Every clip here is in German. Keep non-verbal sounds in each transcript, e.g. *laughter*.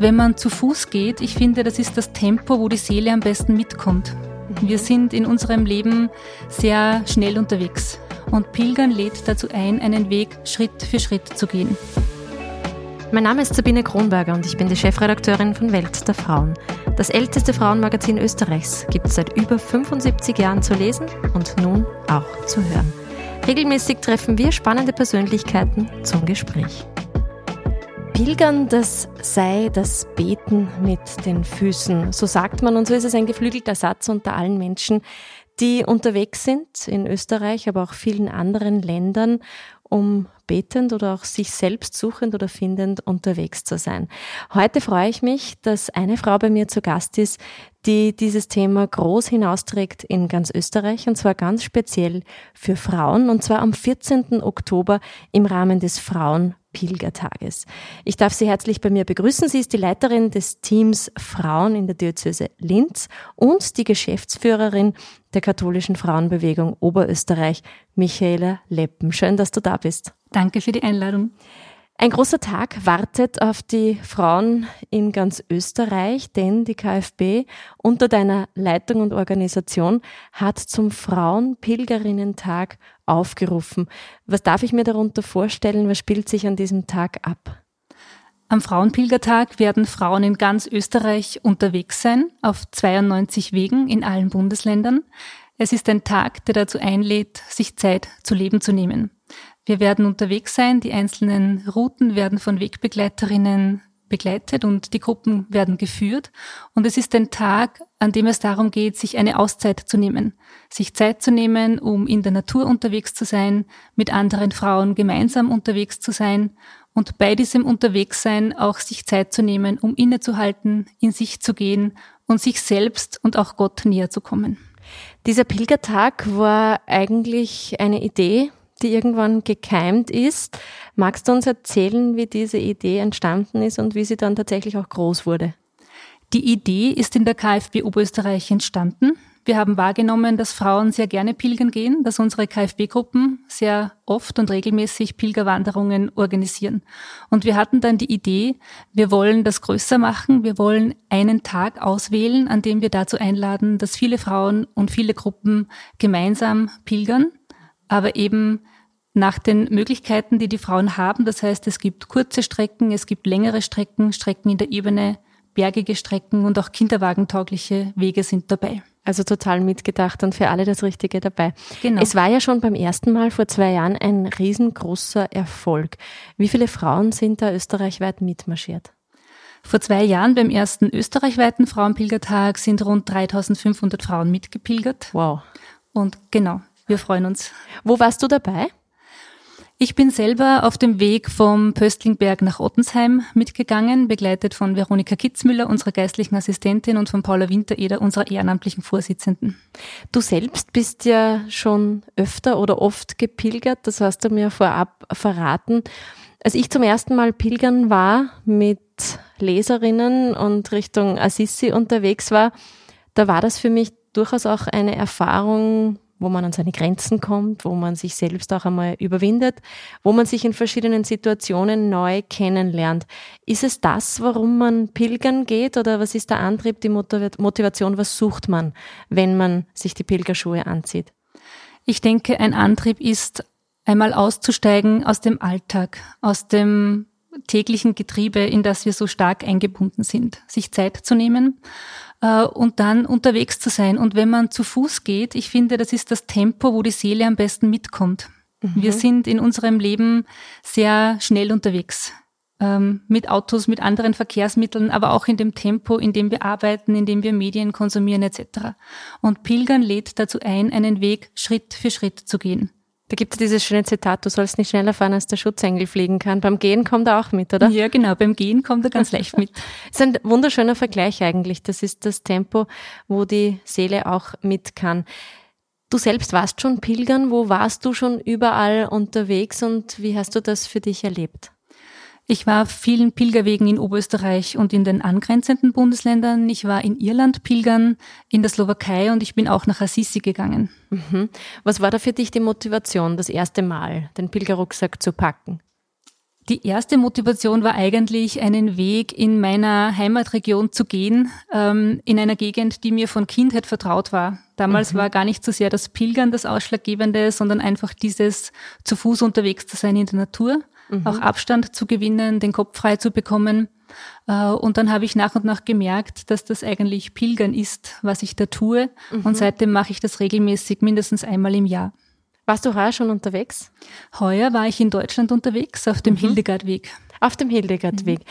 wenn man zu Fuß geht, ich finde, das ist das Tempo, wo die Seele am besten mitkommt. Wir sind in unserem Leben sehr schnell unterwegs und Pilgern lädt dazu ein, einen Weg Schritt für Schritt zu gehen. Mein Name ist Sabine Kronberger und ich bin die Chefredakteurin von Welt der Frauen. Das älteste Frauenmagazin Österreichs gibt es seit über 75 Jahren zu lesen und nun auch zu hören. Regelmäßig treffen wir spannende Persönlichkeiten zum Gespräch. Pilgern, das sei das Beten mit den Füßen. So sagt man und so ist es ein geflügelter Satz unter allen Menschen, die unterwegs sind in Österreich, aber auch vielen anderen Ländern um betend oder auch sich selbst suchend oder findend unterwegs zu sein. Heute freue ich mich, dass eine Frau bei mir zu Gast ist, die dieses Thema groß hinausträgt in ganz Österreich und zwar ganz speziell für Frauen und zwar am 14. Oktober im Rahmen des Frauen Pilgertages. Ich darf Sie herzlich bei mir begrüßen. Sie ist die Leiterin des Teams Frauen in der Diözese Linz und die Geschäftsführerin der katholischen Frauenbewegung Oberösterreich, Michaela Leppen. Schön, dass du da bist. Danke für die Einladung. Ein großer Tag wartet auf die Frauen in ganz Österreich, denn die KfB unter deiner Leitung und Organisation hat zum Frauenpilgerinnentag aufgerufen. Was darf ich mir darunter vorstellen? Was spielt sich an diesem Tag ab? Am Frauenpilgertag werden Frauen in ganz Österreich unterwegs sein, auf 92 Wegen in allen Bundesländern. Es ist ein Tag, der dazu einlädt, sich Zeit zu leben zu nehmen. Wir werden unterwegs sein. Die einzelnen Routen werden von Wegbegleiterinnen begleitet und die Gruppen werden geführt. Und es ist ein Tag, an dem es darum geht, sich eine Auszeit zu nehmen. Sich Zeit zu nehmen, um in der Natur unterwegs zu sein, mit anderen Frauen gemeinsam unterwegs zu sein und bei diesem Unterwegssein auch sich Zeit zu nehmen, um innezuhalten, in sich zu gehen und sich selbst und auch Gott näher zu kommen. Dieser Pilgertag war eigentlich eine Idee die irgendwann gekeimt ist. Magst du uns erzählen, wie diese Idee entstanden ist und wie sie dann tatsächlich auch groß wurde? Die Idee ist in der KfB Oberösterreich entstanden. Wir haben wahrgenommen, dass Frauen sehr gerne pilgern gehen, dass unsere KfB-Gruppen sehr oft und regelmäßig Pilgerwanderungen organisieren. Und wir hatten dann die Idee, wir wollen das größer machen, wir wollen einen Tag auswählen, an dem wir dazu einladen, dass viele Frauen und viele Gruppen gemeinsam pilgern, aber eben nach den Möglichkeiten, die die Frauen haben. Das heißt, es gibt kurze Strecken, es gibt längere Strecken, Strecken in der Ebene, bergige Strecken und auch kinderwagentaugliche Wege sind dabei. Also total mitgedacht und für alle das Richtige dabei. Genau. Es war ja schon beim ersten Mal vor zwei Jahren ein riesengroßer Erfolg. Wie viele Frauen sind da österreichweit mitmarschiert? Vor zwei Jahren beim ersten österreichweiten Frauenpilgertag sind rund 3500 Frauen mitgepilgert. Wow. Und genau, wir freuen uns. Wo warst du dabei? Ich bin selber auf dem Weg vom Pöstlingberg nach Ottensheim mitgegangen, begleitet von Veronika Kitzmüller, unserer geistlichen Assistentin, und von Paula Wintereder, unserer ehrenamtlichen Vorsitzenden. Du selbst bist ja schon öfter oder oft gepilgert, das hast du mir vorab verraten. Als ich zum ersten Mal pilgern war, mit Leserinnen und Richtung Assisi unterwegs war, da war das für mich durchaus auch eine Erfahrung, wo man an seine Grenzen kommt, wo man sich selbst auch einmal überwindet, wo man sich in verschiedenen Situationen neu kennenlernt. Ist es das, warum man pilgern geht oder was ist der Antrieb, die Motivation, was sucht man, wenn man sich die Pilgerschuhe anzieht? Ich denke, ein Antrieb ist einmal auszusteigen aus dem Alltag, aus dem täglichen Getriebe, in das wir so stark eingebunden sind, sich Zeit zu nehmen äh, und dann unterwegs zu sein. Und wenn man zu Fuß geht, ich finde, das ist das Tempo, wo die Seele am besten mitkommt. Mhm. Wir sind in unserem Leben sehr schnell unterwegs. Ähm, mit Autos, mit anderen Verkehrsmitteln, aber auch in dem Tempo, in dem wir arbeiten, in dem wir Medien konsumieren etc. Und Pilgern lädt dazu ein, einen Weg Schritt für Schritt zu gehen. Da gibt es dieses schöne Zitat, du sollst nicht schneller fahren, als der Schutzengel fliegen kann. Beim Gehen kommt er auch mit, oder? Ja, genau, beim Gehen kommt er ganz leicht mit. Das *laughs* ist ein wunderschöner Vergleich eigentlich. Das ist das Tempo, wo die Seele auch mit kann. Du selbst warst schon pilgern. Wo warst du schon überall unterwegs und wie hast du das für dich erlebt? Ich war auf vielen Pilgerwegen in Oberösterreich und in den angrenzenden Bundesländern. Ich war in Irland pilgern, in der Slowakei und ich bin auch nach Assisi gegangen. Mhm. Was war da für dich die Motivation, das erste Mal den Pilgerrucksack zu packen? Die erste Motivation war eigentlich, einen Weg in meiner Heimatregion zu gehen, ähm, in einer Gegend, die mir von Kindheit vertraut war. Damals mhm. war gar nicht so sehr das Pilgern das Ausschlaggebende, sondern einfach dieses zu Fuß unterwegs zu sein in der Natur, mhm. auch Abstand zu gewinnen, den Kopf frei zu bekommen. Äh, und dann habe ich nach und nach gemerkt, dass das eigentlich Pilgern ist, was ich da tue. Mhm. Und seitdem mache ich das regelmäßig, mindestens einmal im Jahr. Warst du heuer schon unterwegs? Heuer war ich in Deutschland unterwegs, auf dem mhm. Hildegardweg. Auf dem Hildegardweg. Mhm.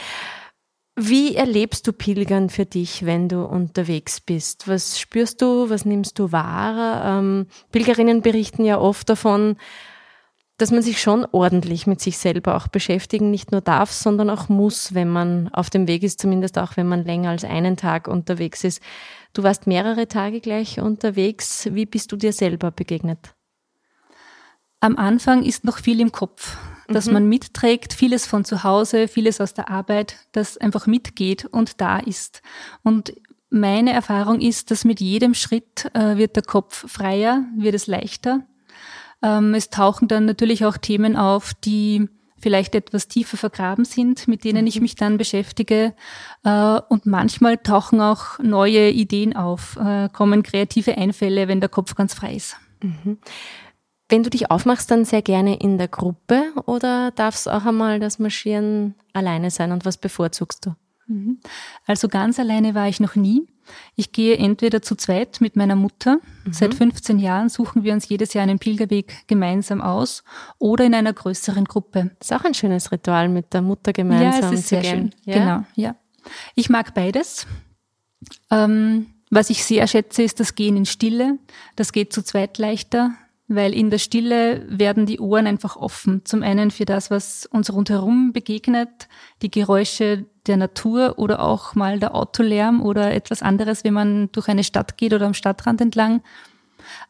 Wie erlebst du Pilgern für dich, wenn du unterwegs bist? Was spürst du, was nimmst du wahr? Ähm, Pilgerinnen berichten ja oft davon, dass man sich schon ordentlich mit sich selber auch beschäftigen, nicht nur darf, sondern auch muss, wenn man auf dem Weg ist, zumindest auch wenn man länger als einen Tag unterwegs ist. Du warst mehrere Tage gleich unterwegs. Wie bist du dir selber begegnet? Am Anfang ist noch viel im Kopf, dass mhm. man mitträgt, vieles von zu Hause, vieles aus der Arbeit, das einfach mitgeht und da ist. Und meine Erfahrung ist, dass mit jedem Schritt äh, wird der Kopf freier, wird es leichter. Ähm, es tauchen dann natürlich auch Themen auf, die vielleicht etwas tiefer vergraben sind, mit denen ich mhm. mich dann beschäftige. Äh, und manchmal tauchen auch neue Ideen auf, äh, kommen kreative Einfälle, wenn der Kopf ganz frei ist. Mhm. Wenn du dich aufmachst, dann sehr gerne in der Gruppe oder darf es auch einmal das Marschieren alleine sein und was bevorzugst du? Mhm. Also ganz alleine war ich noch nie. Ich gehe entweder zu zweit mit meiner Mutter. Mhm. Seit 15 Jahren suchen wir uns jedes Jahr einen Pilgerweg gemeinsam aus oder in einer größeren Gruppe. Das ist auch ein schönes Ritual mit der Mutter gemeinsam. Ja, es ist sehr schön. Ja? Genau, ja. Ich mag beides. Ähm, was ich sehr schätze, ist das Gehen in Stille. Das geht zu zweit leichter weil in der Stille werden die Ohren einfach offen. Zum einen für das, was uns rundherum begegnet, die Geräusche der Natur oder auch mal der Autolärm oder etwas anderes, wenn man durch eine Stadt geht oder am Stadtrand entlang.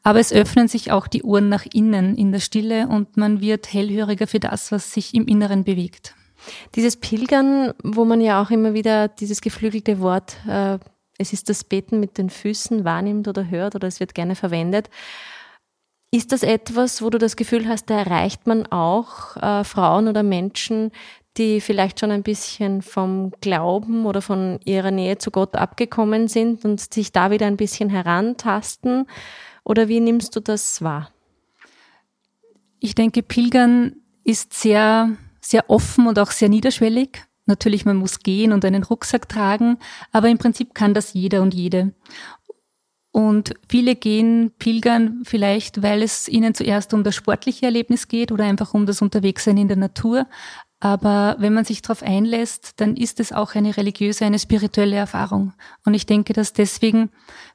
Aber es öffnen sich auch die Ohren nach innen in der Stille und man wird hellhöriger für das, was sich im Inneren bewegt. Dieses Pilgern, wo man ja auch immer wieder dieses geflügelte Wort, äh, es ist das Beten mit den Füßen wahrnimmt oder hört oder es wird gerne verwendet. Ist das etwas, wo du das Gefühl hast, da erreicht man auch äh, Frauen oder Menschen, die vielleicht schon ein bisschen vom Glauben oder von ihrer Nähe zu Gott abgekommen sind und sich da wieder ein bisschen herantasten? Oder wie nimmst du das wahr? Ich denke, Pilgern ist sehr, sehr offen und auch sehr niederschwellig. Natürlich, man muss gehen und einen Rucksack tragen, aber im Prinzip kann das jeder und jede. Und viele gehen pilgern vielleicht, weil es ihnen zuerst um das sportliche Erlebnis geht oder einfach um das Unterwegssein in der Natur. Aber wenn man sich darauf einlässt, dann ist es auch eine religiöse, eine spirituelle Erfahrung. Und ich denke, dass deswegen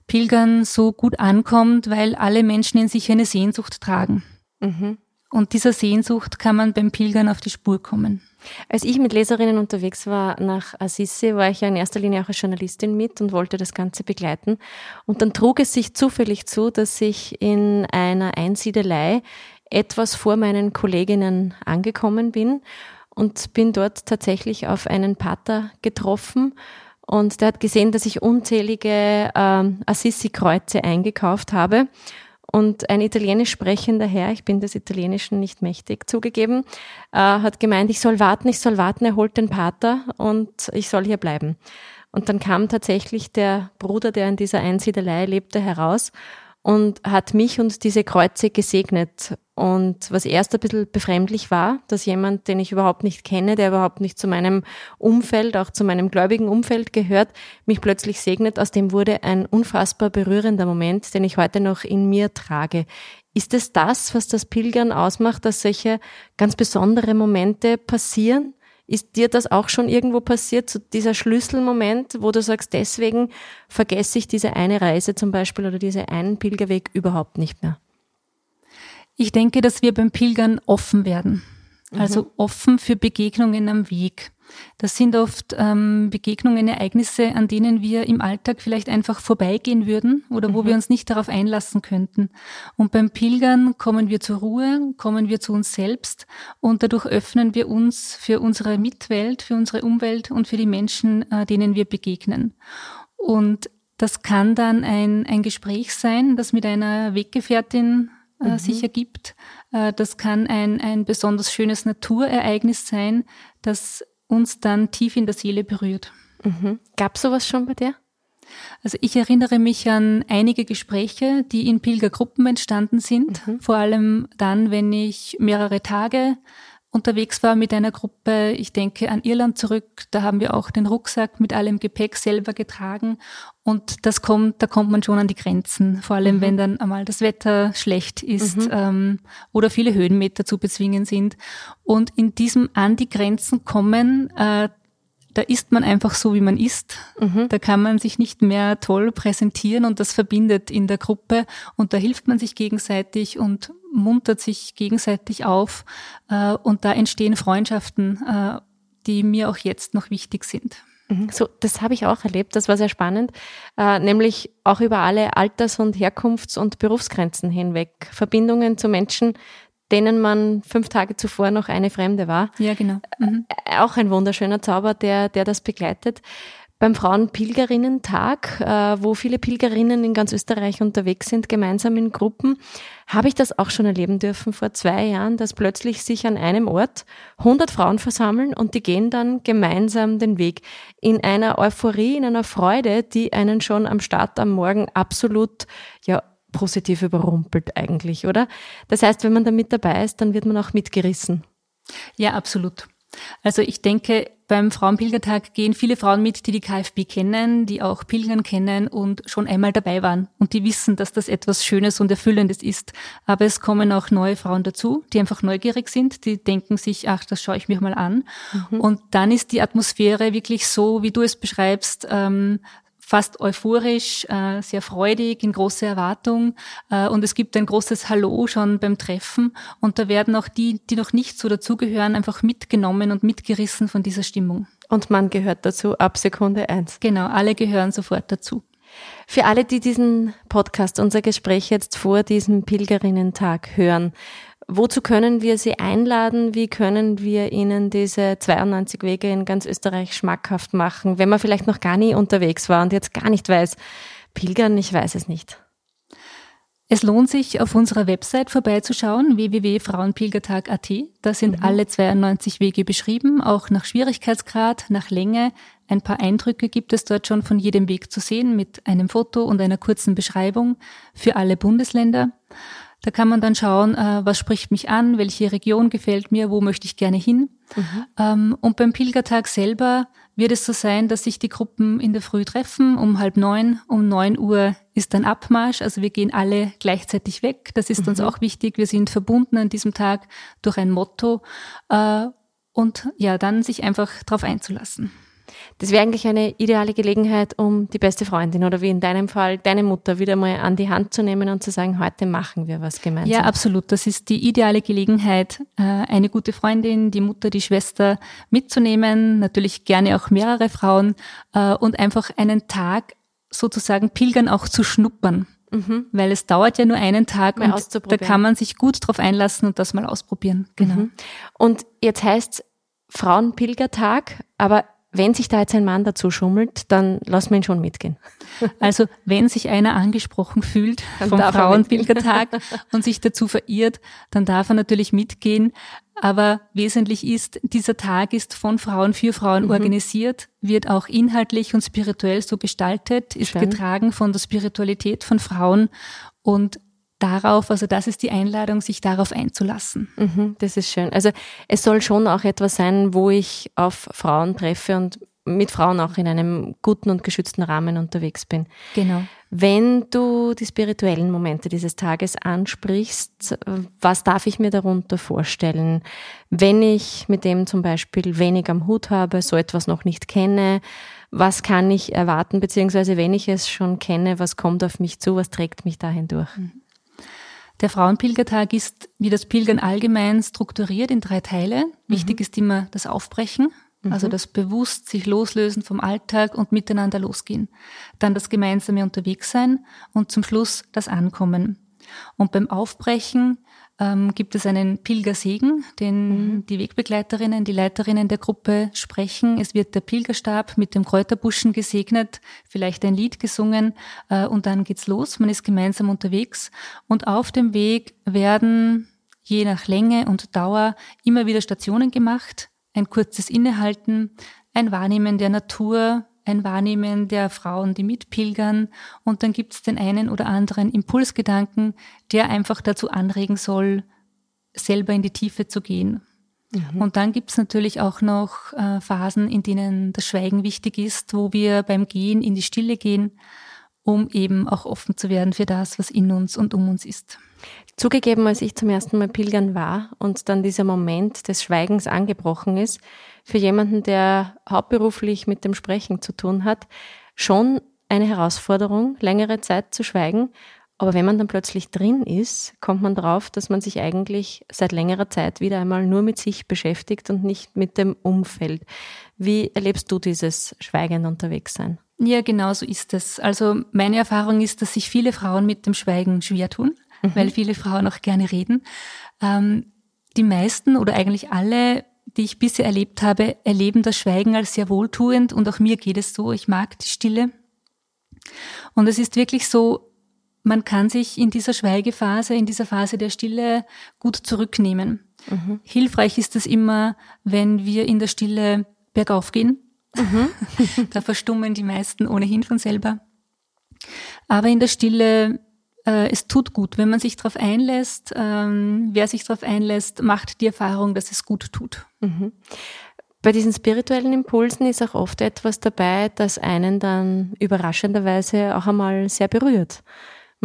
Pilgern so gut ankommt, weil alle Menschen in sich eine Sehnsucht tragen. Mhm. Und dieser Sehnsucht kann man beim Pilgern auf die Spur kommen. Als ich mit Leserinnen unterwegs war nach Assisi, war ich ja in erster Linie auch als Journalistin mit und wollte das Ganze begleiten. Und dann trug es sich zufällig zu, dass ich in einer Einsiedelei etwas vor meinen Kolleginnen angekommen bin und bin dort tatsächlich auf einen Pater getroffen. Und der hat gesehen, dass ich unzählige ähm, Assisi-Kreuze eingekauft habe und ein italienisch sprechender Herr, ich bin des Italienischen nicht mächtig zugegeben, äh, hat gemeint, ich soll warten, ich soll warten, er holt den Pater und ich soll hier bleiben. Und dann kam tatsächlich der Bruder, der in dieser Einsiedelei lebte, heraus und hat mich und diese Kreuze gesegnet. Und was erst ein bisschen befremdlich war, dass jemand, den ich überhaupt nicht kenne, der überhaupt nicht zu meinem Umfeld, auch zu meinem gläubigen Umfeld gehört, mich plötzlich segnet. Aus dem wurde ein unfassbar berührender Moment, den ich heute noch in mir trage. Ist es das, was das Pilgern ausmacht, dass solche ganz besondere Momente passieren? Ist dir das auch schon irgendwo passiert, so dieser Schlüsselmoment, wo du sagst, deswegen vergesse ich diese eine Reise zum Beispiel oder diese einen Pilgerweg überhaupt nicht mehr? Ich denke, dass wir beim Pilgern offen werden. Also mhm. offen für Begegnungen am Weg. Das sind oft ähm, Begegnungen, Ereignisse, an denen wir im Alltag vielleicht einfach vorbeigehen würden oder wo mhm. wir uns nicht darauf einlassen könnten. Und beim Pilgern kommen wir zur Ruhe, kommen wir zu uns selbst und dadurch öffnen wir uns für unsere Mitwelt, für unsere Umwelt und für die Menschen, äh, denen wir begegnen. Und das kann dann ein, ein Gespräch sein, das mit einer Weggefährtin äh, mhm. sich ergibt. Äh, das kann ein, ein besonders schönes Naturereignis sein, das uns dann tief in der Seele berührt. Mhm. Gab sowas schon bei dir? Also ich erinnere mich an einige Gespräche, die in Pilgergruppen entstanden sind, mhm. vor allem dann, wenn ich mehrere Tage unterwegs war mit einer Gruppe. Ich denke an Irland zurück. Da haben wir auch den Rucksack mit allem Gepäck selber getragen. Und das kommt, da kommt man schon an die Grenzen. Vor allem, mhm. wenn dann einmal das Wetter schlecht ist mhm. ähm, oder viele Höhenmeter zu bezwingen sind. Und in diesem an die Grenzen kommen, äh, da ist man einfach so, wie man ist. Mhm. Da kann man sich nicht mehr toll präsentieren und das verbindet in der Gruppe und da hilft man sich gegenseitig und muntert sich gegenseitig auf äh, und da entstehen Freundschaften, äh, die mir auch jetzt noch wichtig sind. Mhm. So, das habe ich auch erlebt. Das war sehr spannend, äh, nämlich auch über alle Alters- und Herkunfts- und Berufsgrenzen hinweg Verbindungen zu Menschen, denen man fünf Tage zuvor noch eine Fremde war. Ja, genau. Mhm. Äh, auch ein wunderschöner Zauber, der, der das begleitet. Beim Frauenpilgerinnentag, äh, wo viele Pilgerinnen in ganz Österreich unterwegs sind, gemeinsam in Gruppen, habe ich das auch schon erleben dürfen vor zwei Jahren, dass plötzlich sich an einem Ort 100 Frauen versammeln und die gehen dann gemeinsam den Weg in einer Euphorie, in einer Freude, die einen schon am Start am Morgen absolut ja positiv überrumpelt eigentlich, oder? Das heißt, wenn man da mit dabei ist, dann wird man auch mitgerissen. Ja, absolut. Also ich denke, beim Frauenpilgertag gehen viele Frauen mit, die die KfB kennen, die auch Pilgern kennen und schon einmal dabei waren und die wissen, dass das etwas Schönes und Erfüllendes ist. Aber es kommen auch neue Frauen dazu, die einfach neugierig sind, die denken sich, ach, das schaue ich mir mal an. Mhm. Und dann ist die Atmosphäre wirklich so, wie du es beschreibst, ähm, fast euphorisch, äh, sehr freudig, in großer Erwartung. Äh, und es gibt ein großes Hallo schon beim Treffen. Und da werden auch die, die noch nicht so dazugehören, einfach mitgenommen und mitgerissen von dieser Stimmung. Und man gehört dazu ab Sekunde eins. Genau, alle gehören sofort dazu. Für alle, die diesen Podcast, unser Gespräch jetzt vor diesem Pilgerinnentag hören, Wozu können wir Sie einladen? Wie können wir Ihnen diese 92 Wege in ganz Österreich schmackhaft machen, wenn man vielleicht noch gar nie unterwegs war und jetzt gar nicht weiß, Pilgern, ich weiß es nicht. Es lohnt sich, auf unserer Website vorbeizuschauen, www.frauenpilgertag.at. Da sind mhm. alle 92 Wege beschrieben, auch nach Schwierigkeitsgrad, nach Länge. Ein paar Eindrücke gibt es dort schon von jedem Weg zu sehen mit einem Foto und einer kurzen Beschreibung für alle Bundesländer. Da kann man dann schauen, äh, was spricht mich an, welche Region gefällt mir, wo möchte ich gerne hin. Mhm. Ähm, und beim Pilgertag selber wird es so sein, dass sich die Gruppen in der Früh treffen, um halb neun. Um neun Uhr ist dann Abmarsch, also wir gehen alle gleichzeitig weg. Das ist mhm. uns auch wichtig. Wir sind verbunden an diesem Tag durch ein Motto. Äh, und ja, dann sich einfach darauf einzulassen. Das wäre eigentlich eine ideale Gelegenheit, um die beste Freundin oder wie in deinem Fall deine Mutter wieder mal an die Hand zu nehmen und zu sagen, heute machen wir was gemeinsam. Ja, absolut. Das ist die ideale Gelegenheit, äh, eine gute Freundin, die Mutter, die Schwester mitzunehmen, natürlich gerne auch mehrere Frauen äh, und einfach einen Tag sozusagen pilgern auch zu schnuppern. Mhm. Weil es dauert ja nur einen Tag mal und da kann man sich gut drauf einlassen und das mal ausprobieren. Genau. Mhm. Und jetzt heißt Frauenpilgertag, aber wenn sich da jetzt ein Mann dazu schummelt, dann lass wir ihn schon mitgehen. *laughs* Also wenn sich einer angesprochen fühlt vom Frauenpilgertag *laughs* und sich dazu verirrt, dann darf er natürlich mitgehen. Aber wesentlich ist, dieser Tag ist von Frauen für Frauen mhm. organisiert, wird auch inhaltlich und spirituell so gestaltet, ist Schön. getragen von der Spiritualität von Frauen und darauf, also das ist die Einladung, sich darauf einzulassen. Mhm, das ist schön. Also es soll schon auch etwas sein, wo ich auf Frauen treffe und mit Frauen auch in einem guten und geschützten Rahmen unterwegs bin. Genau. Wenn du die spirituellen Momente dieses Tages ansprichst, was darf ich mir darunter vorstellen? Wenn ich mit dem zum Beispiel wenig am Hut habe, so etwas noch nicht kenne, was kann ich erwarten, beziehungsweise wenn ich es schon kenne, was kommt auf mich zu, was trägt mich dahin durch? Mhm. Der Frauenpilgertag ist wie das Pilgern allgemein strukturiert in drei Teile. Mhm. Wichtig ist immer das Aufbrechen, mhm. also das bewusst sich loslösen vom Alltag und miteinander losgehen. Dann das gemeinsame Unterwegssein und zum Schluss das Ankommen. Und beim Aufbrechen ähm, gibt es einen Pilgersegen, den mhm. die Wegbegleiterinnen, die Leiterinnen der Gruppe sprechen. Es wird der Pilgerstab mit dem Kräuterbuschen gesegnet, vielleicht ein Lied gesungen äh, und dann geht's los. Man ist gemeinsam unterwegs und auf dem Weg werden je nach Länge und Dauer immer wieder Stationen gemacht, ein kurzes Innehalten, ein Wahrnehmen der Natur, ein Wahrnehmen der Frauen, die mitpilgern und dann gibt es den einen oder anderen Impulsgedanken, der einfach dazu anregen soll, selber in die Tiefe zu gehen. Mhm. Und dann gibt es natürlich auch noch äh, Phasen, in denen das Schweigen wichtig ist, wo wir beim Gehen in die Stille gehen, um eben auch offen zu werden für das, was in uns und um uns ist. Zugegeben, als ich zum ersten Mal pilgern war und dann dieser Moment des Schweigens angebrochen ist, für jemanden, der hauptberuflich mit dem Sprechen zu tun hat, schon eine Herausforderung, längere Zeit zu schweigen. Aber wenn man dann plötzlich drin ist, kommt man drauf, dass man sich eigentlich seit längerer Zeit wieder einmal nur mit sich beschäftigt und nicht mit dem Umfeld. Wie erlebst du dieses Schweigen unterwegs sein? Ja, genau so ist es. Also meine Erfahrung ist, dass sich viele Frauen mit dem Schweigen schwer tun, mhm. weil viele Frauen auch gerne reden. Ähm, die meisten oder eigentlich alle die ich bisher erlebt habe, erleben das Schweigen als sehr wohltuend und auch mir geht es so. Ich mag die Stille. Und es ist wirklich so, man kann sich in dieser Schweigephase, in dieser Phase der Stille gut zurücknehmen. Mhm. Hilfreich ist es immer, wenn wir in der Stille bergauf gehen. Mhm. *laughs* da verstummen die meisten ohnehin von selber. Aber in der Stille äh, es tut gut, wenn man sich darauf einlässt. Ähm, wer sich darauf einlässt, macht die Erfahrung, dass es gut tut. Mhm. Bei diesen spirituellen Impulsen ist auch oft etwas dabei, das einen dann überraschenderweise auch einmal sehr berührt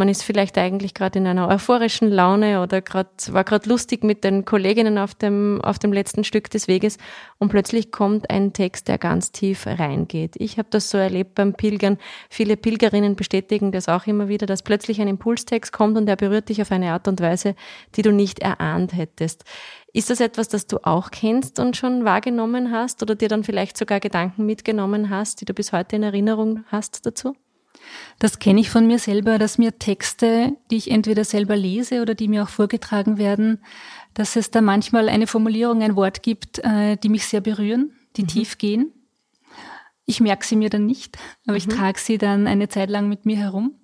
man ist vielleicht eigentlich gerade in einer euphorischen Laune oder grad, war gerade lustig mit den Kolleginnen auf dem, auf dem letzten Stück des Weges und plötzlich kommt ein Text, der ganz tief reingeht. Ich habe das so erlebt beim Pilgern. Viele Pilgerinnen bestätigen das auch immer wieder, dass plötzlich ein Impulstext kommt und der berührt dich auf eine Art und Weise, die du nicht erahnt hättest. Ist das etwas, das du auch kennst und schon wahrgenommen hast oder dir dann vielleicht sogar Gedanken mitgenommen hast, die du bis heute in Erinnerung hast dazu? Das kenne ich von mir selber, dass mir Texte, die ich entweder selber lese oder die mir auch vorgetragen werden, dass es da manchmal eine Formulierung, ein Wort gibt, äh, die mich sehr berühren, die mhm. tief gehen. Ich merke sie mir dann nicht, aber mhm. ich trage sie dann eine Zeit lang mit mir herum.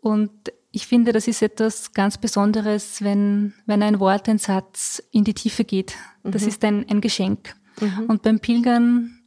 Und ich finde, das ist etwas ganz Besonderes, wenn, wenn ein Wort, ein Satz in die Tiefe geht. Das mhm. ist ein, ein Geschenk. Mhm. Und beim Pilgern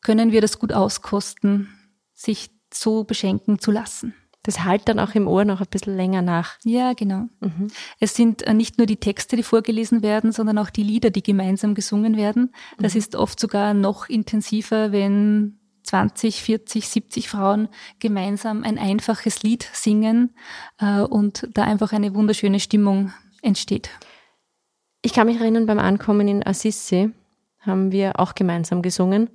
können wir das gut auskosten, sich so beschenken zu lassen. Das halt dann auch im Ohr noch ein bisschen länger nach. Ja, genau. Mhm. Es sind äh, nicht nur die Texte, die vorgelesen werden, sondern auch die Lieder, die gemeinsam gesungen werden. Das mhm. ist oft sogar noch intensiver, wenn 20, 40, 70 Frauen gemeinsam ein einfaches Lied singen äh, und da einfach eine wunderschöne Stimmung entsteht. Ich kann mich erinnern, beim Ankommen in Assisi haben wir auch gemeinsam gesungen.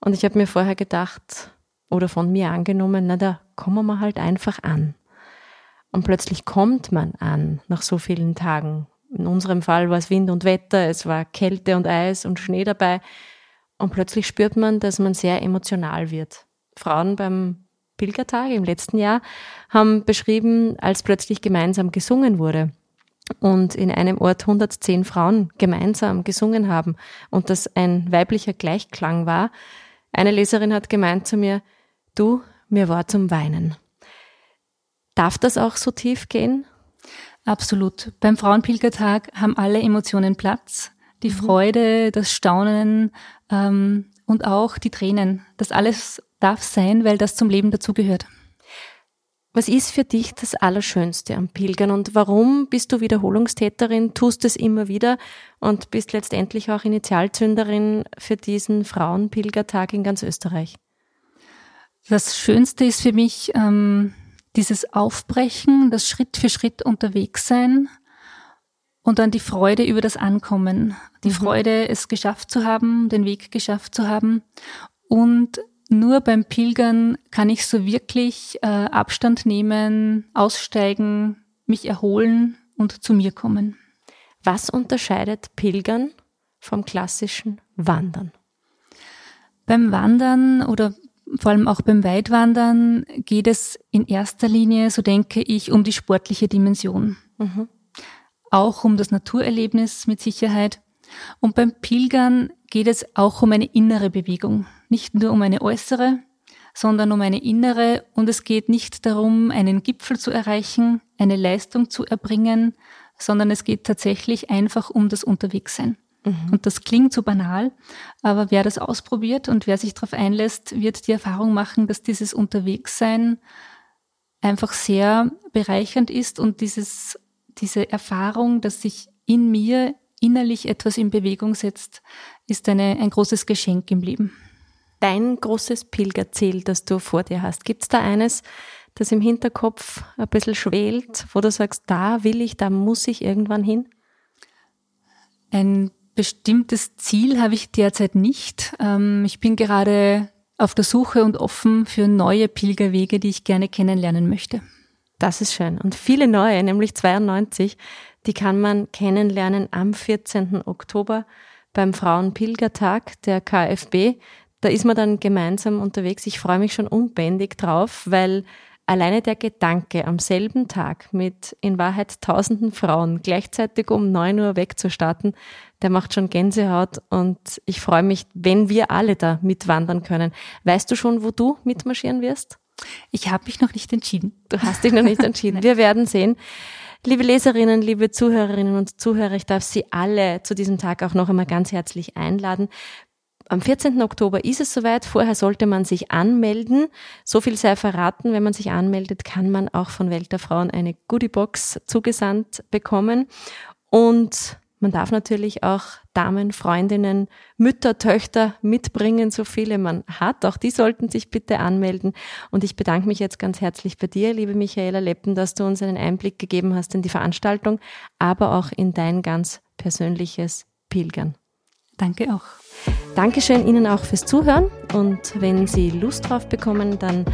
Und ich habe mir vorher gedacht, oder von mir angenommen, na da kommen wir halt einfach an. Und plötzlich kommt man an nach so vielen Tagen. In unserem Fall war es Wind und Wetter, es war Kälte und Eis und Schnee dabei. Und plötzlich spürt man, dass man sehr emotional wird. Frauen beim Pilgertag im letzten Jahr haben beschrieben, als plötzlich gemeinsam gesungen wurde und in einem Ort 110 Frauen gemeinsam gesungen haben und das ein weiblicher Gleichklang war. Eine Leserin hat gemeint zu mir, Du, mir war zum Weinen. Darf das auch so tief gehen? Absolut. Beim Frauenpilgertag haben alle Emotionen Platz. Die mhm. Freude, das Staunen ähm, und auch die Tränen. Das alles darf sein, weil das zum Leben dazugehört. Was ist für dich das Allerschönste am Pilgern und warum bist du Wiederholungstäterin, tust es immer wieder und bist letztendlich auch Initialzünderin für diesen Frauenpilgertag in ganz Österreich? Das Schönste ist für mich ähm, dieses Aufbrechen, das Schritt für Schritt unterwegs sein und dann die Freude über das Ankommen. Die mhm. Freude, es geschafft zu haben, den Weg geschafft zu haben. Und nur beim Pilgern kann ich so wirklich äh, Abstand nehmen, aussteigen, mich erholen und zu mir kommen. Was unterscheidet Pilgern vom klassischen Wandern? Beim Wandern oder vor allem auch beim Weitwandern geht es in erster Linie, so denke ich, um die sportliche Dimension. Mhm. auch um das Naturerlebnis mit Sicherheit. Und beim Pilgern geht es auch um eine innere Bewegung, nicht nur um eine äußere, sondern um eine innere. Und es geht nicht darum, einen Gipfel zu erreichen, eine Leistung zu erbringen, sondern es geht tatsächlich einfach um das Unterwegssein. Mhm. Und das klingt so banal, aber wer das ausprobiert und wer sich darauf einlässt, wird die Erfahrung machen, dass dieses Unterwegssein einfach sehr bereichernd ist und dieses, diese Erfahrung, dass sich in mir innerlich etwas in Bewegung setzt, ist eine, ein großes Geschenk im Leben. Dein großes Pilgerziel, das du vor dir hast, gibt es da eines, das im Hinterkopf ein bisschen schwelt, wo du sagst, da will ich, da muss ich irgendwann hin? Ein bestimmtes Ziel habe ich derzeit nicht. Ähm, ich bin gerade auf der Suche und offen für neue Pilgerwege, die ich gerne kennenlernen möchte. Das ist schön. Und viele neue, nämlich 92, die kann man kennenlernen am 14. Oktober beim Frauenpilgertag der KfB. Da ist man dann gemeinsam unterwegs. Ich freue mich schon unbändig drauf, weil Alleine der Gedanke, am selben Tag mit in Wahrheit tausenden Frauen gleichzeitig um neun Uhr wegzustarten, der macht schon Gänsehaut und ich freue mich, wenn wir alle da mitwandern können. Weißt du schon, wo du mitmarschieren wirst? Ich habe mich noch nicht entschieden. Du hast dich noch nicht entschieden. *laughs* wir werden sehen. Liebe Leserinnen, liebe Zuhörerinnen und Zuhörer, ich darf Sie alle zu diesem Tag auch noch einmal ganz herzlich einladen. Am 14. Oktober ist es soweit. Vorher sollte man sich anmelden. So viel sei verraten. Wenn man sich anmeldet, kann man auch von Welt der Frauen eine Goodiebox zugesandt bekommen. Und man darf natürlich auch Damen, Freundinnen, Mütter, Töchter mitbringen, so viele man hat. Auch die sollten sich bitte anmelden. Und ich bedanke mich jetzt ganz herzlich bei dir, liebe Michaela Leppen, dass du uns einen Einblick gegeben hast in die Veranstaltung, aber auch in dein ganz persönliches Pilgern. Danke auch. Dankeschön Ihnen auch fürs Zuhören und wenn Sie Lust drauf bekommen, dann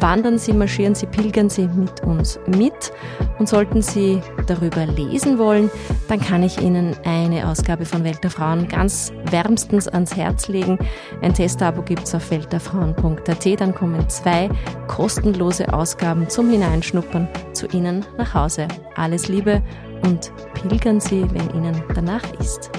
wandern Sie, marschieren Sie, pilgern Sie mit uns mit und sollten Sie darüber lesen wollen, dann kann ich Ihnen eine Ausgabe von Welt der Frauen ganz wärmstens ans Herz legen. Ein Testabo gibt's auf weltderfrauen.at, dann kommen zwei kostenlose Ausgaben zum Hineinschnuppern zu Ihnen nach Hause. Alles Liebe und pilgern Sie, wenn Ihnen danach ist.